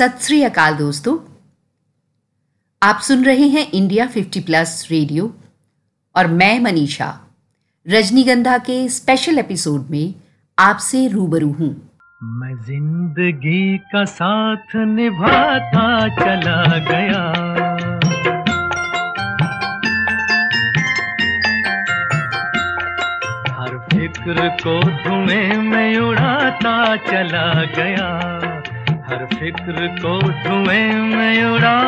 सत श्री अकाल दोस्तों। आप सुन रहे हैं इंडिया 50 प्लस रेडियो और मैं मनीषा। रजनीगंधा के स्पेशल एपिसोड में आपसे रूबरू हूँ। मैं ज़िंदगी का साथ निभाता चला गया। हर फ़िक्र को धुएँ में उड़ाता चला गया। हर फ़िक्र को धुएँ में उड़ा।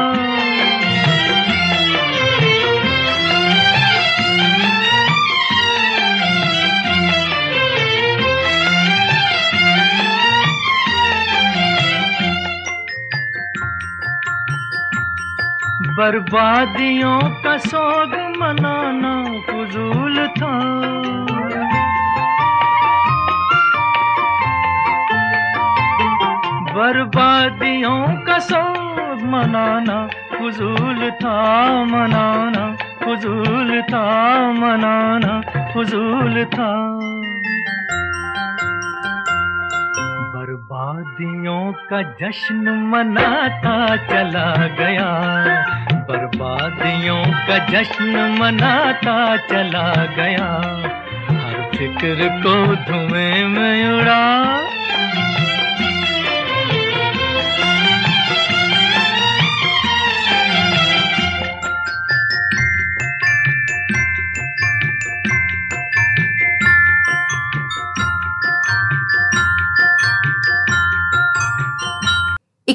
बर्बादियों का सोग मनाना फजूल था। बर्बादियों का सोग मनाना, फजूल था मनाना, फजूल था मनाना, फजूल था। बर्बादियों का जश्न मनाता चला गया, बर्बादियों का जश्न मनाता चला गया। हर फ़िक्र को धुएँ में उड़ा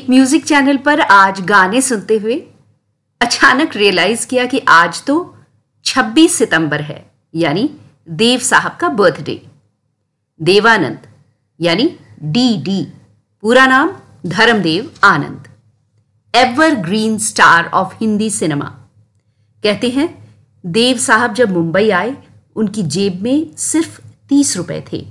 म्यूज़िक चैनल पर आज गाने सुनते हुए अचानक रियलाइज़ किया कि आज तो 26 सितंबर है, यानी देव साहब का बर्थडे देवानंद, यानी डी डी पूरा नाम Dharmdev Anand. Evergreen star of Hindi cinema कहते हैं, देव साहब जब मुंबई आए, उनकी जेब में सिर्फ़ तीस रुपए थे।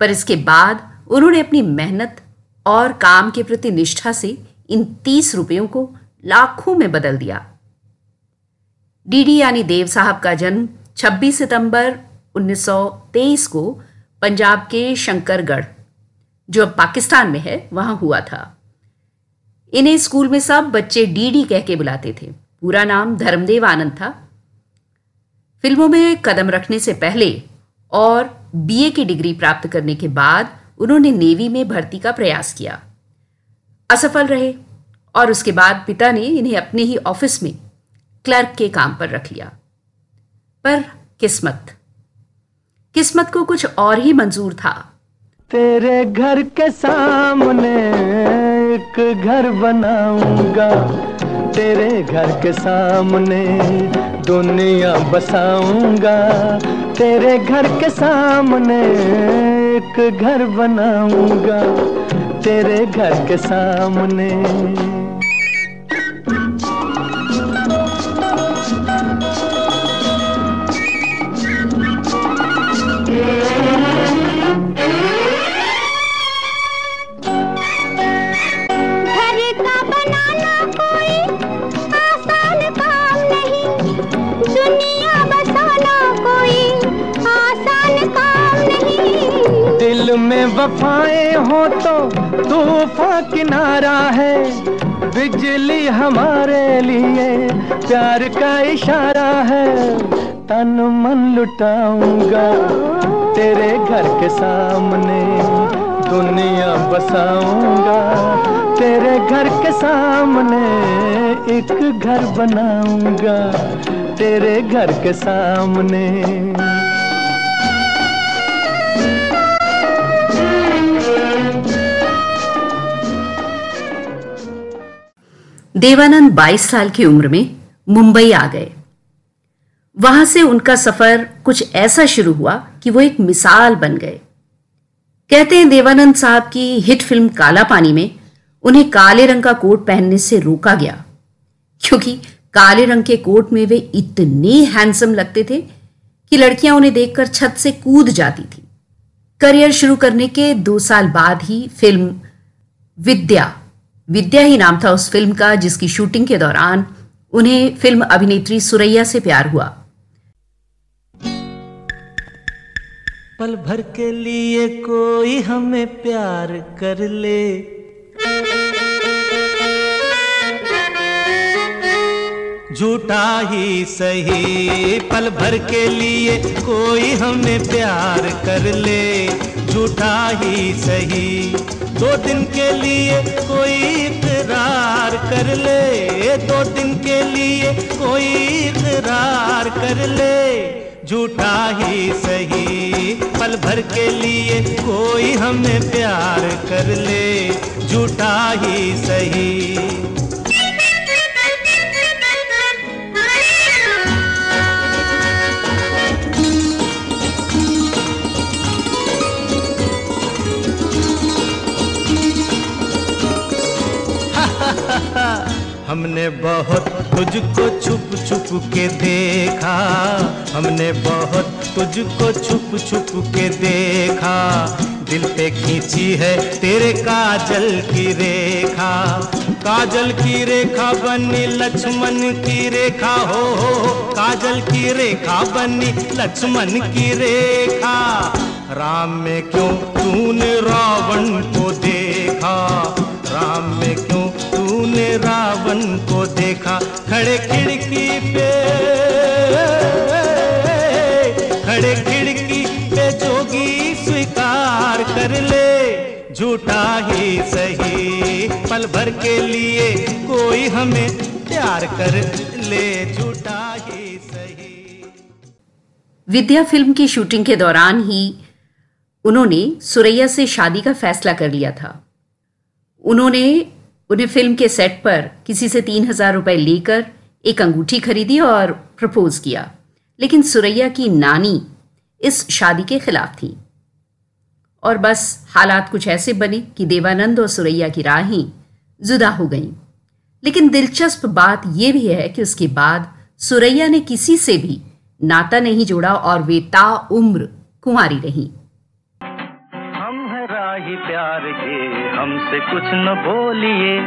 पर इसके बाद उन्होंने अपनी मेहनत और काम के प्रति निष्ठा से इन तीस रुपयों को लाखों में बदल दिया। डीडी यानी देव साहब का जन्म 26 सितंबर 1923 को पंजाब के शंकरगढ़, जो अब पाकिस्तान में है, वहाँ हुआ था। इन्हें स्कूल में सब बच्चे डीडी कह के बुलाते थे। पूरा नाम धर्मदेव आनंद था। फ़िल्मों में कदम रखने से पहले और बीए की डिग्री प्राप्त करने के बाद उन्होंने नेवी में भर्ती का प्रयास किया। असफल रहे और उसके बाद पिता ने इन्हें अपने ही ऑफ़िस में क्लर्क के काम पर रख लिया। पर किस्मत किस्मत को कुछ और ही मंजूर था। तेरे घर के सामने एक घर बनाऊँगा। तेरे घर के सामने दुनिया बसाऊँगा। तेरे घर के सामने एक घर बनाऊँगा तेरे घर के सामने। में वफाएँ हो तो तूफ़ान किनारा है। बिजली हमारे लिए प्यार का इशारा है। तन मन लुटाऊँगा तेरे घर के सामने। दुनिया बसाऊँगा तेरे घर के सामने। एक घर बनाऊँगा तेरे घर के सामने। देवानंद 22 साल की उम्र में मुंबई आ गए। वहाँ से उनका सफ़र कुछ ऐसा शुरू हुआ कि वो एक मिसाल बन गए। कहते हैं देवानंद साहब की हिट फ़िल्म काला पानी में उन्हें काले रंग का कोट पहनने से रोका गया, क्योंकि काले रंग के कोट में वे इतने हैंडसम लगते थे कि लड़कियाँ उन्हें देखकर छत से कूद जाती थी। करियर शुरू करने के दो साल बाद ही फ़िल्म विद्या विद्या ही नाम था उस फ़िल्म का, जिसकी शूटिंग के दौरान उन्हें फ़िल्म अभिनेत्री सुरैया से प्यार हुआ। पल भर के लिए कोई हमें प्यार कर ले। झूठा ही सही, पल भर के लिए कोई हमें प्यार कर ले। झूठा ही सही। दो दिन के लिए कोई इकरार कर ले। दो दिन के लिए कोई इकरार कर ले। झूठा ही सही, पल भर के लिए कोई हमें प्यार कर ले। झूठा ही सही। हमने बहुत तुझको छुप छुप के देखा। हमने बहुत तुझको छुप छुप के देखा। दिल पे खींची है तेरे काजल की रेखा। काजल की रेखा बनी लक्ष्मण की रेखा। हो, हो, हो काजल की रेखा बनी लक्ष्मण की रेखा। राम में क्यों तूने रावण को देखा? राम में क्यों तूने रावण को देखा, खड़े खिड़की पे। खड़े खिड़की पे जोगी स्वीकार कर ले। झूठा ही सही, पल भर के लिए कोई हमें प्यार कर ले। झूठा ही सही। विद्या फ़िल्म की शूटिंग के दौरान ही उन्होंने सुरैया से शादी का फैसला कर लिया था। उन्होंने उन्हें फ़िल्म के सेट पर किसी से तीन हज़ार रुपए लेकर एक अंगूठी खरीदी और प्रपोज किया। लेकिन सुरैया की नानी इस शादी के खिलाफ थी। और बस हालात कुछ ऐसे बने कि देवानंद और सुरैया की राहें जुदा हो गईं। लेकिन दिलचस्प बात यह भी है कि उसके बाद सुरैया ने किसी से भी नाता नहीं जोड़ा और वे ता उम्र, कुंवारी रहीं। ही प्यार के हमसे कुछ न बोलिए।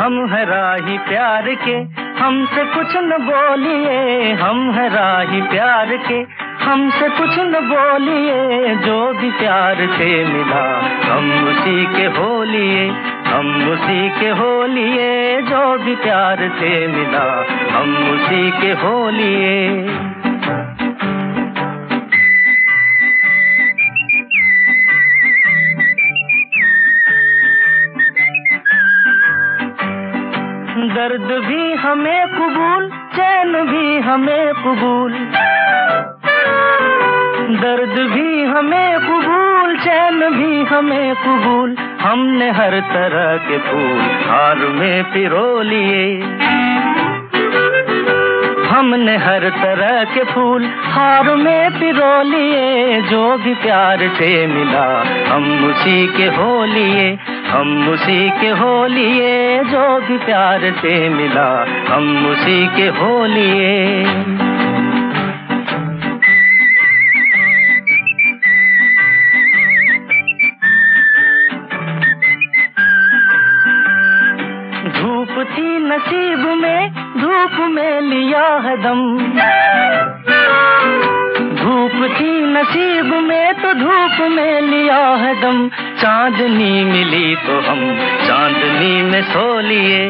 हम है राही प्यार के हमसे कुछ न बोलिए। हम है राही प्यार के हमसे कुछ न बोलिए। जो भी प्यार से मिला, हम उसी के होलिए। हम उसी के होलिए, जो भी प्यार से मिला, हम उसी के होलिए। दर्द भी हमें कबूल, चैन भी हमें कबूल। दर्द भी हमें कबूल, चैन भी हमें कबूल। हमने हर तरह के फूल हार में पिरो लिए। हमने हर तरह के फूल हार में पिरो लिए। जो भी प्यार से मिला, हम उसी के हो लिए। हम उसी के हो लिए जो भी प्यार से मिला, हम उसी के हो लिए धूप थी नसीब में, धूप में लिया है दम। नसीब में तो धूप में लिया है दम। चांदनी मिली तो हम चांदनी में सो लिए।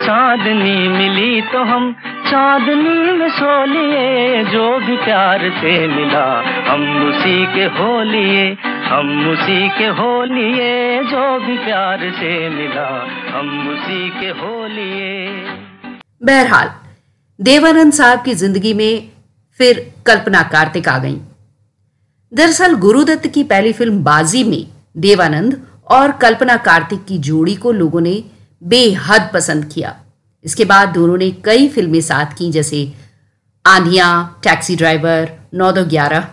चांदनी मिली तो हम चांदनी में सो लिए। जो भी प्यार से मिला हम उसी के हो लिए। हम उसी के हो लिए। जो भी प्यार से मिला हम उसी के हो लिए। बहरहाल, देवानंद साहब की ज़िंदगी में फिर कल्पना कार्तिक आ गईं। दरअसल गुरुदत्त की पहली फ़िल्म बाजी में देवानंद और कल्पना कार्तिक की जोड़ी को लोगों ने बेहद पसंद किया। इसके बाद दोनों ने कई फ़िल्में साथ की, जैसे आंधिया, टैक्सी ड्राइवर, नौ दो ग्यारह।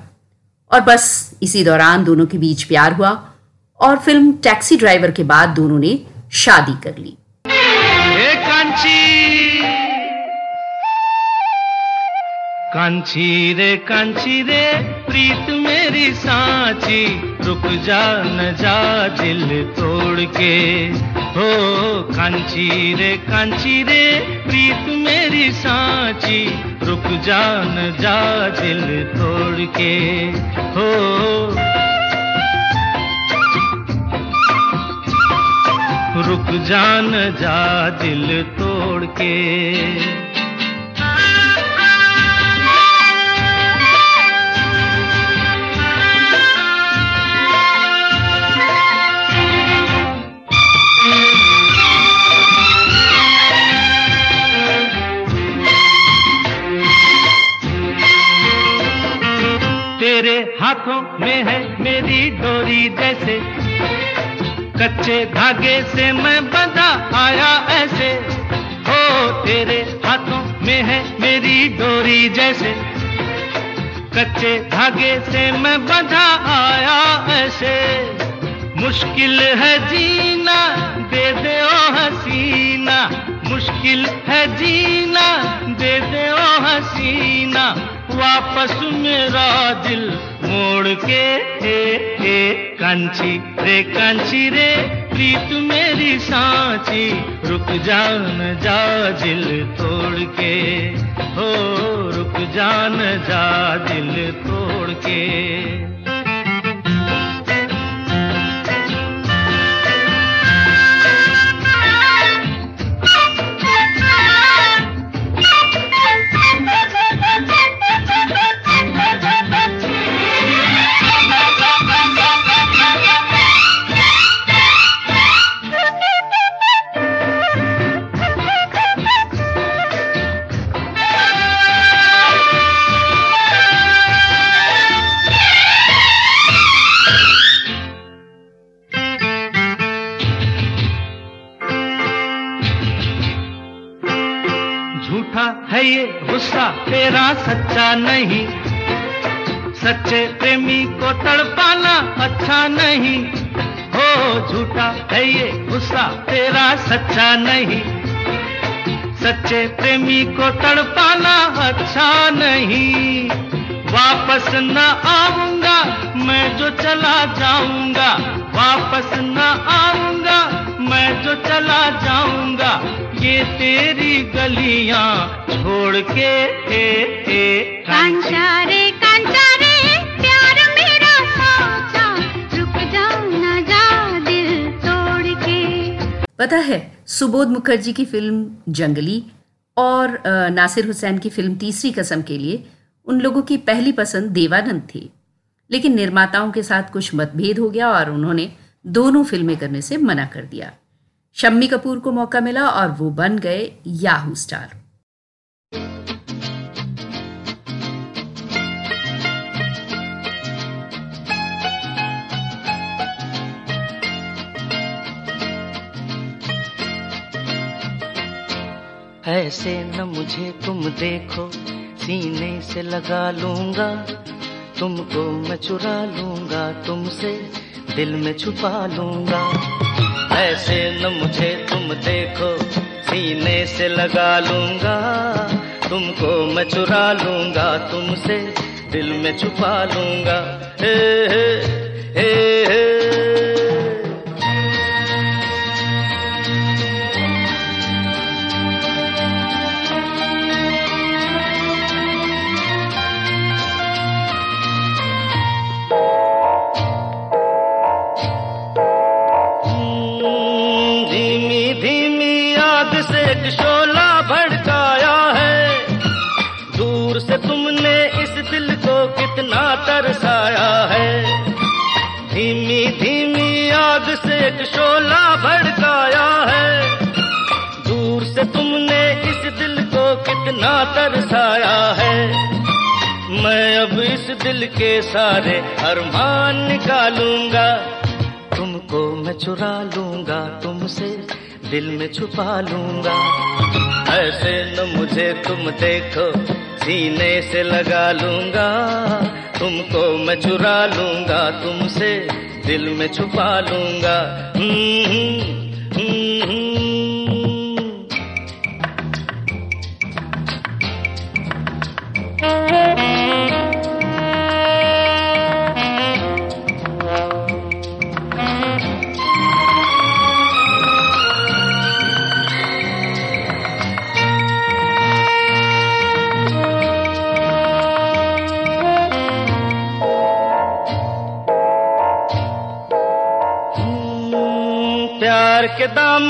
और बस इसी दौरान दोनों के बीच प्यार हुआ और फ़िल्म टैक्सी ड्राइवर के बाद दोनों ने शादी कर ली। कांची रे कांची रे प्रीत मेरी सांची, रुक जा, न जा दिल तोड़ के। हो कांची रे कांची रे प्रीत मेरी सांची, रुक जा, न जा दिल तोड़ के। हो, रुक जान जा दिल तोड़ के। हाथों में है मेरी डोरी जैसे। कच्चे धागे से मैं बंधा आया ऐसे। हो तेरे हाथों में है मेरी डोरी जैसे। कच्चे धागे से मैं बंधा आया ऐसे। मुश्किल है जीना, दे दे ओ हसीना। मुश्किल है जीना, दे दे ओ हसीना। वापस मेरा दिल मोड़ के, ए ए, कांची रे कांची रे, प्रीत मेरी सांची, रुक जान जा दिल तोड़ के, हो, रुक जान जा दिल तोड़ के। झूठा है ये गुस्सा तेरा सच्चा नहीं। सच्चे प्रेमी को तड़पाना अच्छा नहीं। हो झूठा, है ये गुस्सा तेरा सच्चा नहीं। सच्चे प्रेमी को तड़पाना अच्छा नहीं। वापस न आऊँगा, मैं जो चला जाऊँगा। वापस न आऊँगा, मैं जो चला जाऊँगा। ये तेरी गलियाँ छोड़ के ए ए कांचा रे कांचा रे प्यार मेरा साचा। रुक जा ना जा दिल तोड़ के। पता है सुबोध मुखर्जी की फ़िल्म जंगली और नासिर हुसैन की फ़िल्म तीसरी कसम के लिए उन लोगों की पहली पसंद देवानंद थी। लेकिन निर्माताओं के साथ कुछ मतभेद हो गया और उन्होंने दोनों फ़िल्में करने से मना कर दिया। शम्मी कपूर को मौका मिला और वो बन गए याहू स्टार ऐसे न मुझे तुम देखो, सीने से लगा लूँगा, तुमको मैं चुरा लूँगा तुमसे। दिल में छुपा लूँगा। ऐसे न मुझे तुम देखो, सीने से लगा लूँगा। तुमको मैं चुरा लूँगा, तुमसे दिल में छुपा लूँगा। हे हे हे हे। शोला भड़काया है। दूर से तुमने इस दिल को कितना तरसाया है। मैं अब इस दिल के सारे अरमान निकालूँगा। तुमको मैं चुरा लूँगा, तुमसे दिल में छुपा लूँगा। ऐसे न मुझे तुम देखो सीने से लगा लूँगा। तुमको मैं चुरा लूँगा, तुमसे दिल में छुपा लूँगा।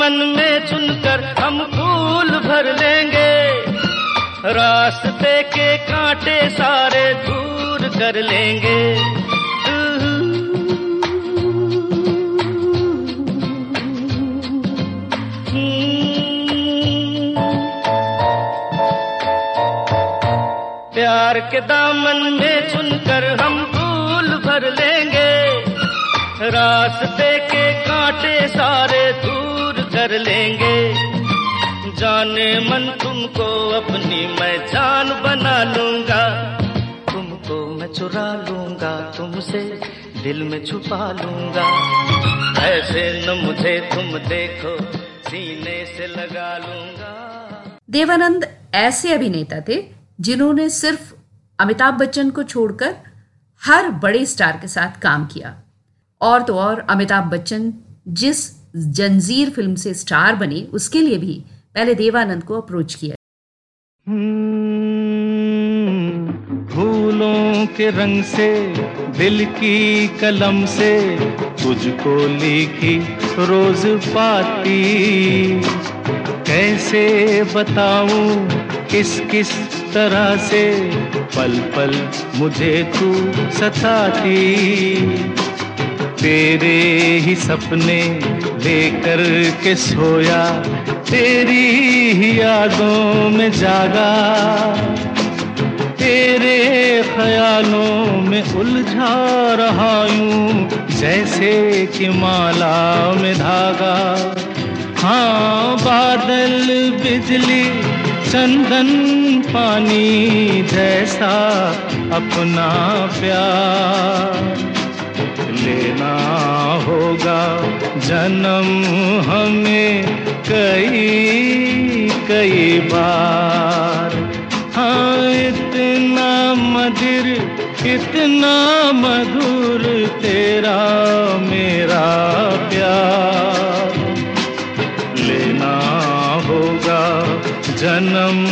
के दामन में चुनकर हम फूल भर लेंगे। रास्ते के कांटे सारे दूर कर लेंगे। प्यार के दामन में चुनकर हम फूल भर लेंगे। रास्ते के कांटे सारे दूर कर लेंगे। जाने मन तुमको अपनी, मैं जान बना लूँगा। तुमको मैं चुरा लूँगा, तुमसे दिल में छुपा लूँगा। ऐसे न मुझे तुम देखो, सीने से लगा लूँगा। देवानंद ऐसे अभिनेता थे, जिन्होंने सिर्फ़ अमिताभ बच्चन को छोड़कर हर बड़े स्टार के साथ काम किया। और तो और अमिताभ बच्चन जिस जंजीर फ़िल्म से स्टार बने, उसके लिए भी पहले देवानंद को अप्रोच किया। फूलों के रंग से, दिल की कलम से, तुझको लिखी रोज पाती। कैसे बताऊँ, किस किस तरह से, पल पल मुझे तू सताती। तेरे ही सपने लेकर के सोया, तेरी ही यादों में जागा। तेरे ख्यालों में उलझा रहा यूँ, जैसे कि माला में धागा। हाँ बादल, बिजली, चंदन, पानी जैसा अपना प्यार। लेना होगा। जन्म हमें कई कई बार। हाँ इतना मधुर इतना मधुर तेरा मेरा प्यार। लेना होगा। जन्म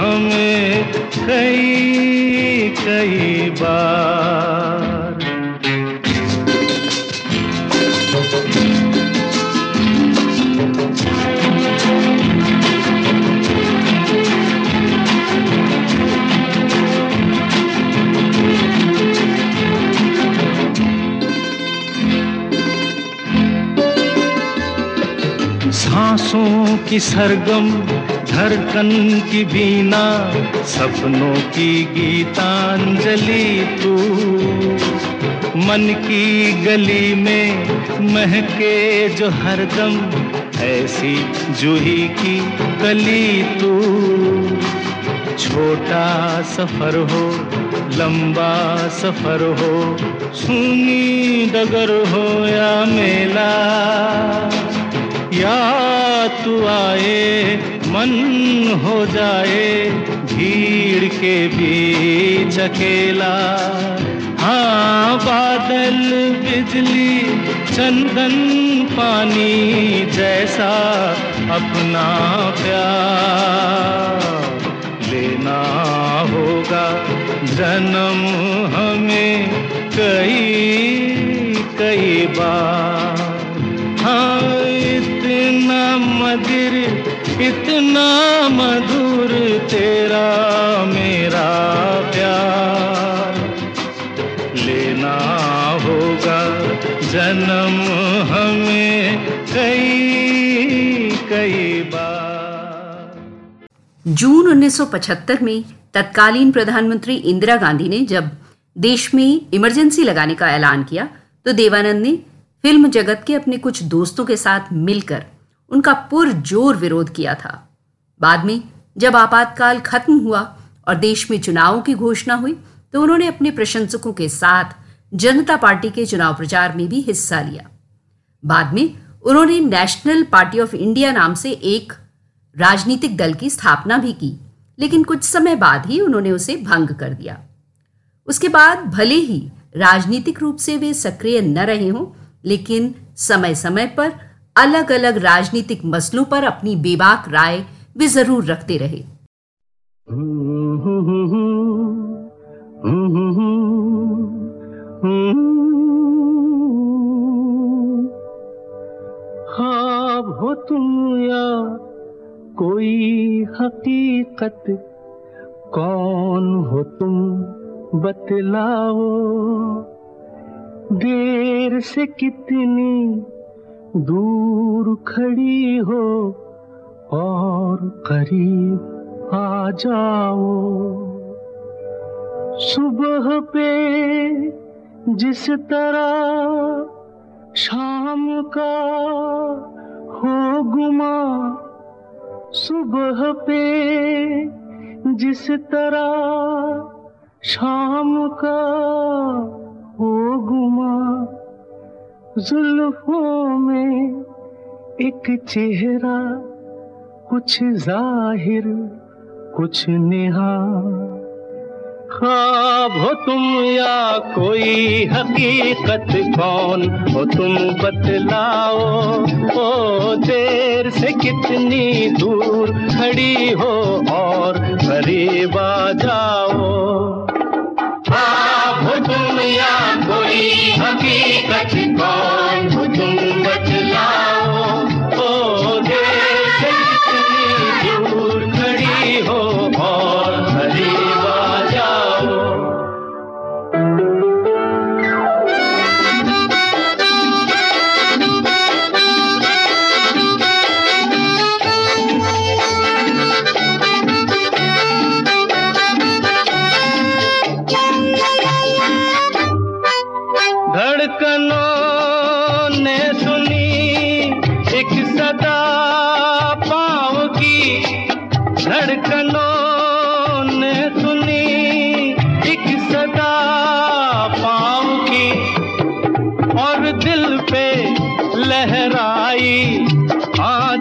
हमें कई कई बार। सांसों की सरगम, धड़कन की बीना, सपनों की गीतांजलि तू। मन की गली में महके जो हरदम, ऐसी जूही की कली तू। छोटा सफ़र हो, लंबा सफ़र हो सुनी डगर हो या मेला तू आए, मन हो जाए, भीड़ के बीच अकेला। हाँ बादल, बिजली, चंदन, पानी जैसा अपना प्यार लेना होगा। जन्म हमें कई कई बार। मधुर इतना मधुर तेरा मेरा प्यार। लेना होगा जन्म हमें कई कई बार। जून 1975 में तत्कालीन प्रधानमंत्री इंदिरा गांधी ने जब देश में इमरजेंसी लगाने का ऐलान किया तो देवानंद ने फ़िल्म जगत के अपने कुछ दोस्तों के साथ मिलकर उनका पुरजोर विरोध किया था। बाद में, जब आपातकाल खत्म हुआ और देश में चुनावों की घोषणा हुई तो उन्होंने अपने प्रशंसकों के साथ जनता पार्टी के चुनाव प्रचार में भी हिस्सा लिया। बाद में, उन्होंने नेशनल पार्टी ऑफ़ इंडिया नाम से एक राजनीतिक दल की स्थापना भी की, लेकिन कुछ समय बाद ही उन्होंने उसे भंग कर दिया। उसके बाद भले ही राजनीतिक रूप से वे सक्रिय न रहे हों, लेकिन समय समय पर अलग अलग राजनीतिक मसलों पर अपनी बेबाक राय वे ज़रूर रखते रहे। खाब हो तुम या कोई हकीकत, कौन हो तुम बतलाओ, देर से कितनी दूर खड़ी हो और करीब आ जाओ। सुबह पे जिस तरह शाम का हो गुमा, सुबह पे जिस तरह शाम का हो गुमा। जुल्फों में एक चेहरा, कुछ ज़ाहिर, कुछ निहा। ख्वाब हो तुम या कोई हकीकत, कौन हो तुम बतलाओ? ओ देर से कितनी दूर खड़ी हो और करीब आ जाओ। ख्वाब हो तुम या हकीकत कौन हो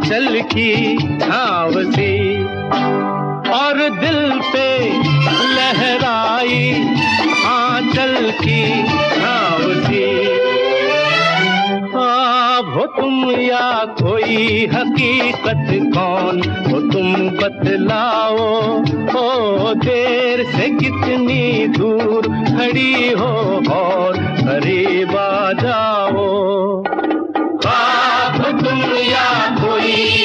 आंचल की छाव सी। और दिल पे लहराई आंचल की छाव सी। हो तुम या कोई हकीकत कौन? हो तुम बतलाओ, ओ देर से कितनी दूर खड़ी हो और करीब आ जाओ। हो तुम या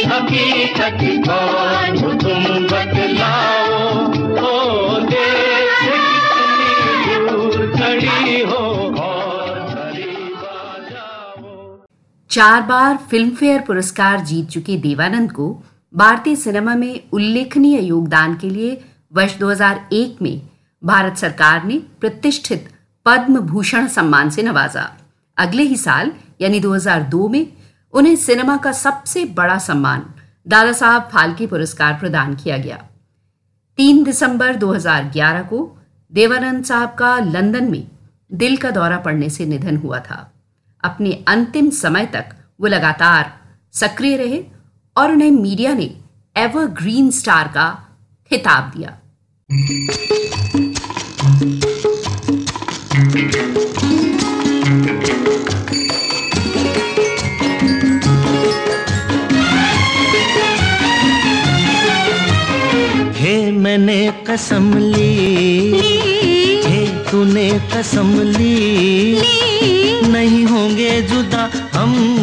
हकीकत हो तुम ओ कितनी दूर खड़ी हो चार बार फिल्मफेयर पुरस्कार जीत चुके देवानंद को भारतीय सिनेमा में उल्लेखनीय योगदान के लिए वर्ष 2001 में भारत सरकार ने प्रतिष्ठित पद्म भूषण सम्मान से नवाजा। अगले ही साल, यानी 2002 में उन्हें सिनेमा का सबसे बड़ा सम्मान दादा साहब फाल्के पुरस्कार प्रदान किया गया। 3 दिसंबर 2011 को देवानंद साहब का लंदन में दिल का दौरा पड़ने से निधन हुआ था। अपने अंतिम समय तक वो लगातार सक्रिय रहे और उन्हें मीडिया ने एवरग्रीन स्टार का खिताब दिया। कसम ली। तूने कसम ली। नहीं होंगे जुदा हम।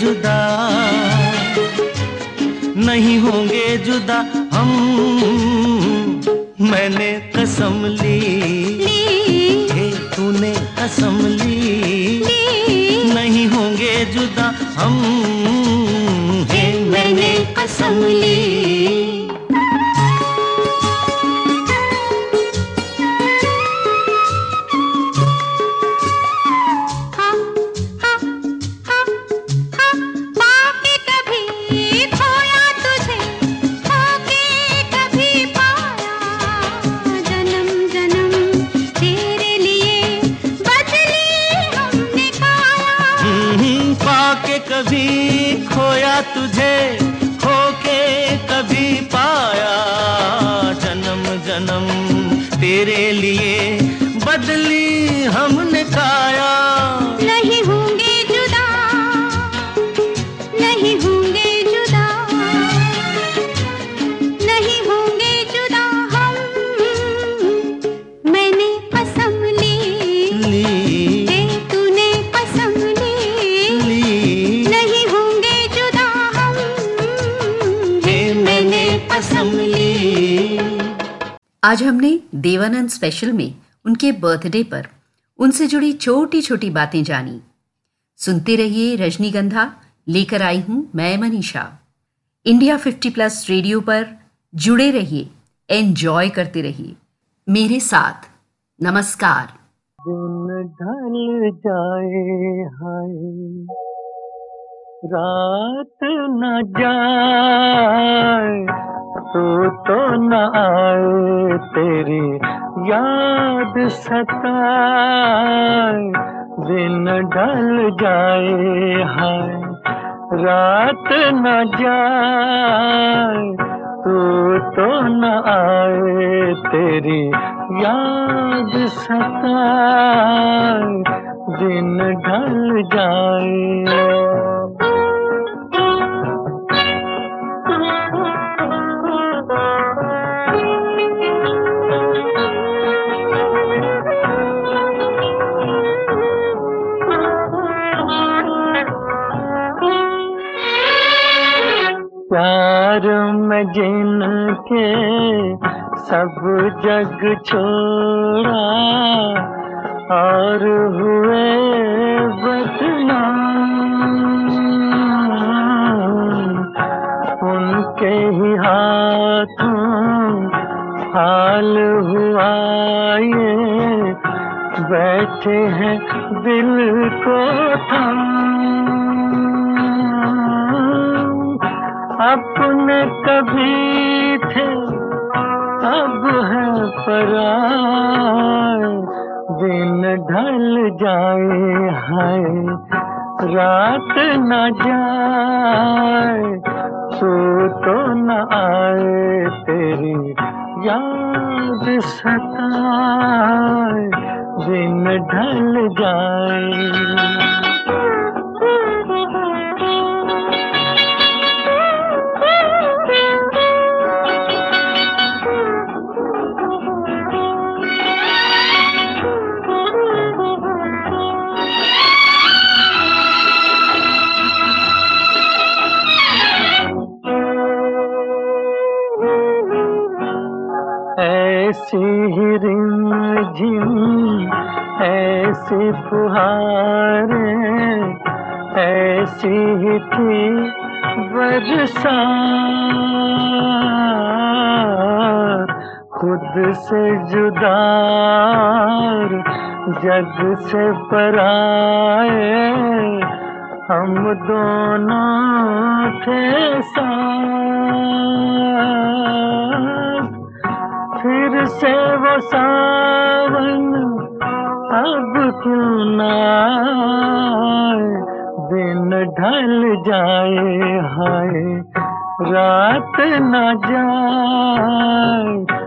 जुदा। नहीं होंगे जुदा हम। मैंने कसम ली। हे तूने कसम ली। नहीं होंगे जुदा हम। हे मैंने कसम ली। हमने खाया। नहीं होंगे जुदा नहीं होंगे जुदा नहीं होंगे जुदा हम। मैंने कसम ली ली। तूने कसम ली। ली। नहीं होंगे जुदा हम। हे मैंने कसम ली। आज हमने देवानंद स्पेशल में उनके बर्थडे पर उनसे जुड़ी छोटी छोटी बातें जानी। सुनते रहिए रजनीगंधा, लेकर आई हूँ मैं मनीषा। इंडिया 50 प्लस रेडियो पर जुड़े रहिए, एंजॉय करते रहिए। मेरे साथ, नमस्कार। दिन ढल जाए हाय, रात न जाए, तू तो न आए तेरी याद सताए दिन ढल जाए हाय। रात न जाए, तू तो न आए, तेरी याद सताए दिन ढल जाए। प्यार में जिनके सब जग छोड़ा और हुए बदनाम, उनके ही हाथों हाल हुआ ये, बैठे हैं दिल को थाम। अपने कभी थे, अब है पराए। दिन ढल जाए हाय रात न जाए। तू तो न आए तेरी याद सताए। दिन ढल जाए। फुहारें ऐसी ही थी बरसात खुद से जुदार, जग से पराए, हम दोनों थे साथ। फिर से वो सावन अब क्यों ना दिन ढल जाए हाय रात न जाए।